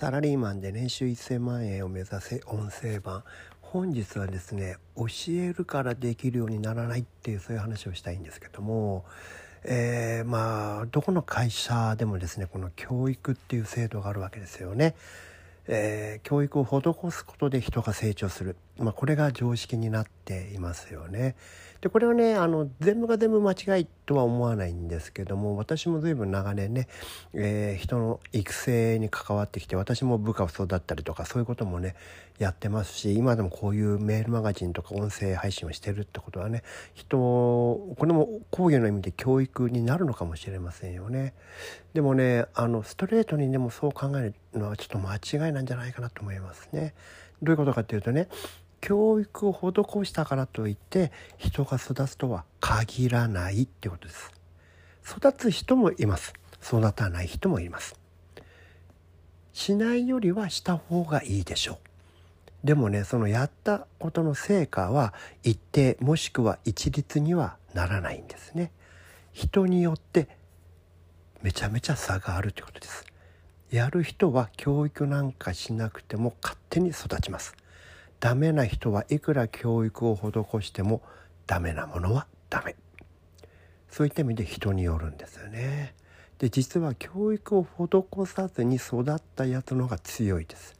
サラリーマンで年収1000万円を目指せ音声版本日はですね教えるからできるようにならないっていうそういう話をしたいんですけども、えー、まあどこの会社でもですねこの教育っていう制度があるわけですよね。えー、教育を施すことで人が成長する、まあ、これが常識になっていますよね。でこれはねあの全部が全部間違いとは思わないんですけども私も随分長年ね、えー、人の育成に関わってきて私も部下を育ったりとかそういうこともねやってますし今でもこういうメールマガジンとか音声配信をしてるってことはね人これも講義の意味で教育になるのかもしれませんよね。でもねあのストレートにでもそう考えるのはちょっと間違いなんじゃないかなと思いますね。どういうことかっていうとね教育を施したからといって人が育つとは限らないってことです。育つ人もいます。育たない人もいます。しないよりはした方がいいでしょう。でもねそのやったことの成果は一定もしくは一律にはならないんですね。人によってめちゃめちゃ差があるということです。やる人は教育なんかしなくても勝手に育ちます。ダメな人はいくら教育を施してもダメなものはダメ。そういった意味で人によるんですよね。で実は教育を施さずに育ったやつの方が強いです。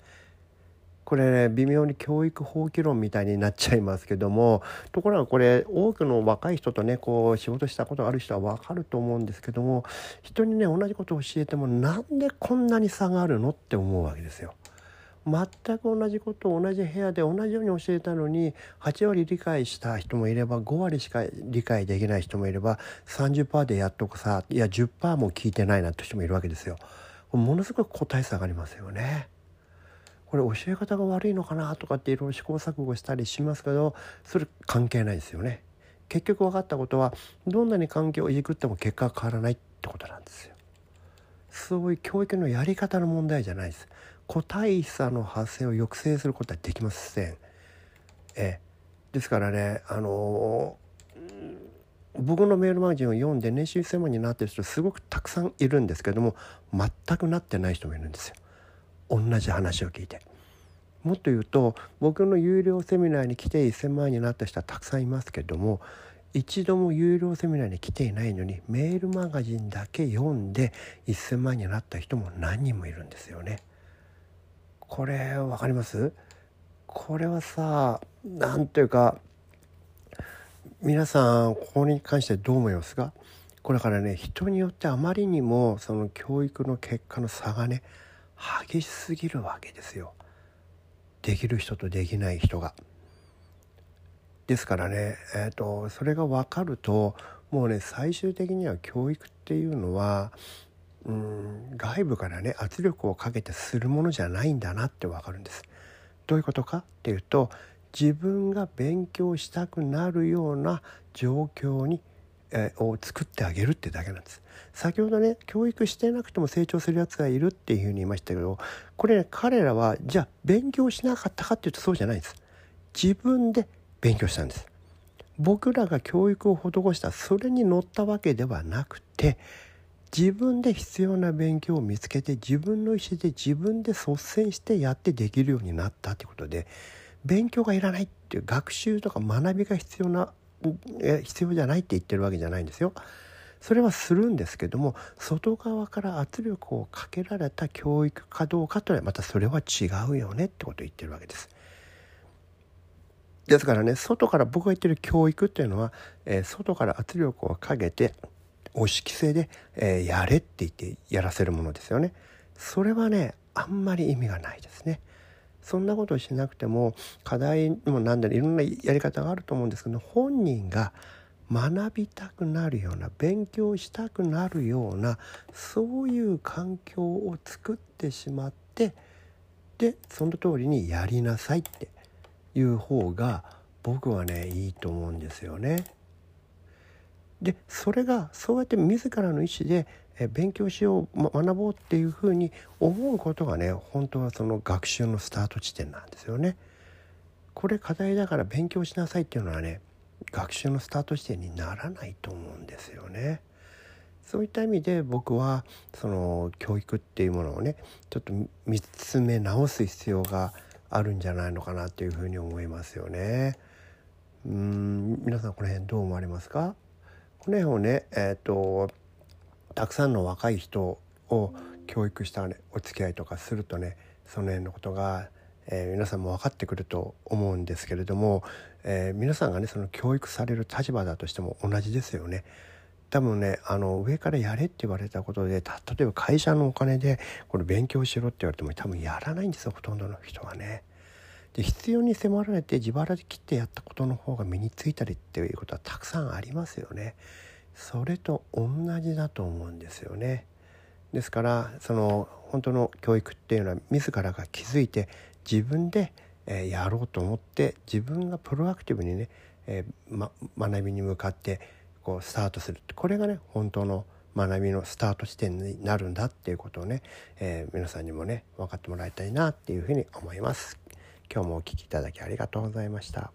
これね微妙に教育放棄論みたいになっちゃいますけどもところがこれ多くの若い人とねこう仕事したことがある人は分かると思うんですけども人にね同じことを教えてもなんでこんなに差があるのって思うわけですよ。全く同じことを同じ部屋で同じように教えたのに8割理解した人もいれば5割しか理解できない人もいれば30%でやっとくさいや10%も聞いてないなんて人もいるわけですよ。ものすごく個体差がありますよね。これ教え方が悪いのかなとかっていろいろ試行錯誤したりしますけどそれ関係ないですよね。結局分かったことはどんなに環境をいじくっても結果が変わらないってことなんですよ。そういう教育のやり方の問題じゃないです。個体差の発生を抑制することはできません。えですからねあの僕のメールマガジンを読んで年収1000万になってる人すごくたくさんいるんですけども全くなってない人もいるんですよ。同じ話を聞いて。もっと言うと僕の有料セミナーに来て1000万円になった人はたくさんいますけども一度も有料セミナーに来ていないのにメールマガジンだけ読んで1000万円になった人も何人もいるんですよね。これ分かります？これはさ何ていうか皆さんここに関してどう思いますか？これからね人によってあまりにもその教育の結果の差がね激しすぎるわけですよ。できる人とできない人が。ですからね、えーと、とそれが分かるともうね最終的には教育っていうのはうん外部からね圧力をかけてするものじゃないんだなってわかるんです。どういうことかっていうと自分が勉強したくなるような状況に、えー、を作ってあげるってだけなんです。先ほどね教育してなくても成長するやつがいるっていうふうに言いましたけどこれ、ね、彼らはじゃあ勉強しなかったかっていうとそうじゃないんです。自分で勉強したんです。僕らが教育を施したそれに乗ったわけではなくて自分で必要な勉強を見つけて自分の意思で自分で率先してやってできるようになったということで勉強がいらないっていう学習とか学びが必要な必要じゃないって言ってるわけじゃないんですよ。それはするんですけども外側から圧力をかけられた教育かどうかとはまたそれは違うよねってことを言ってるわけです。ですからね外から僕が言ってる教育っていうのは、えー、外から圧力をかけて押し規制で、えー、やれって言ってやらせるものですよね。それはねあんまり意味がないですね。そんなことをしなくても課題も何だろいろんなやり方があると思うんですけど本人が学びたくなるような勉強したくなるようなそういう環境を作ってしまってでその通りにやりなさいっていう方が僕はねいいと思うんですよね。でそれがそうやって自らの意思で勉強しよう学ぼうっていうふうに思うことがね本当はその学習のスタート地点なんですよね。これ課題だから勉強しなさいっていうのはね学習のスタート地点にならないと思うんですよね。そういった意味で僕はその教育っていうものをねちょっと見つめ直す必要があるんじゃないのかなっていうふうに思いますよね。うん皆さんこの辺どう思われますか？この辺をねえっ、ー、とたくさんの若い人を教育した、ね、お付き合いとかするとねその辺のことが、えー、皆さんも分かってくると思うんですけれども、えー、皆さんがねその教育される立場だとしても同じですよね。多分ねあの上からやれって言われたことで例えば会社のお金でこれ勉強しろって言われても多分やらないんですよほとんどの人はね。で必要に迫られて自腹で切ってやったことの方が身についたりっていうことはたくさんありますよね。それと同じだと思うんですよね。ですからその本当の教育っていうのは自らが気づいて自分で、えやろうと思って自分がプロアクティブにね、えま、学びに向かってこうスタートするこれがね本当の学びのスタート地点になるんだっていうことをね、えー、皆さんにもね分かってもらいたいなっていうふうに思います。今日もお聴きいただきありがとうございました。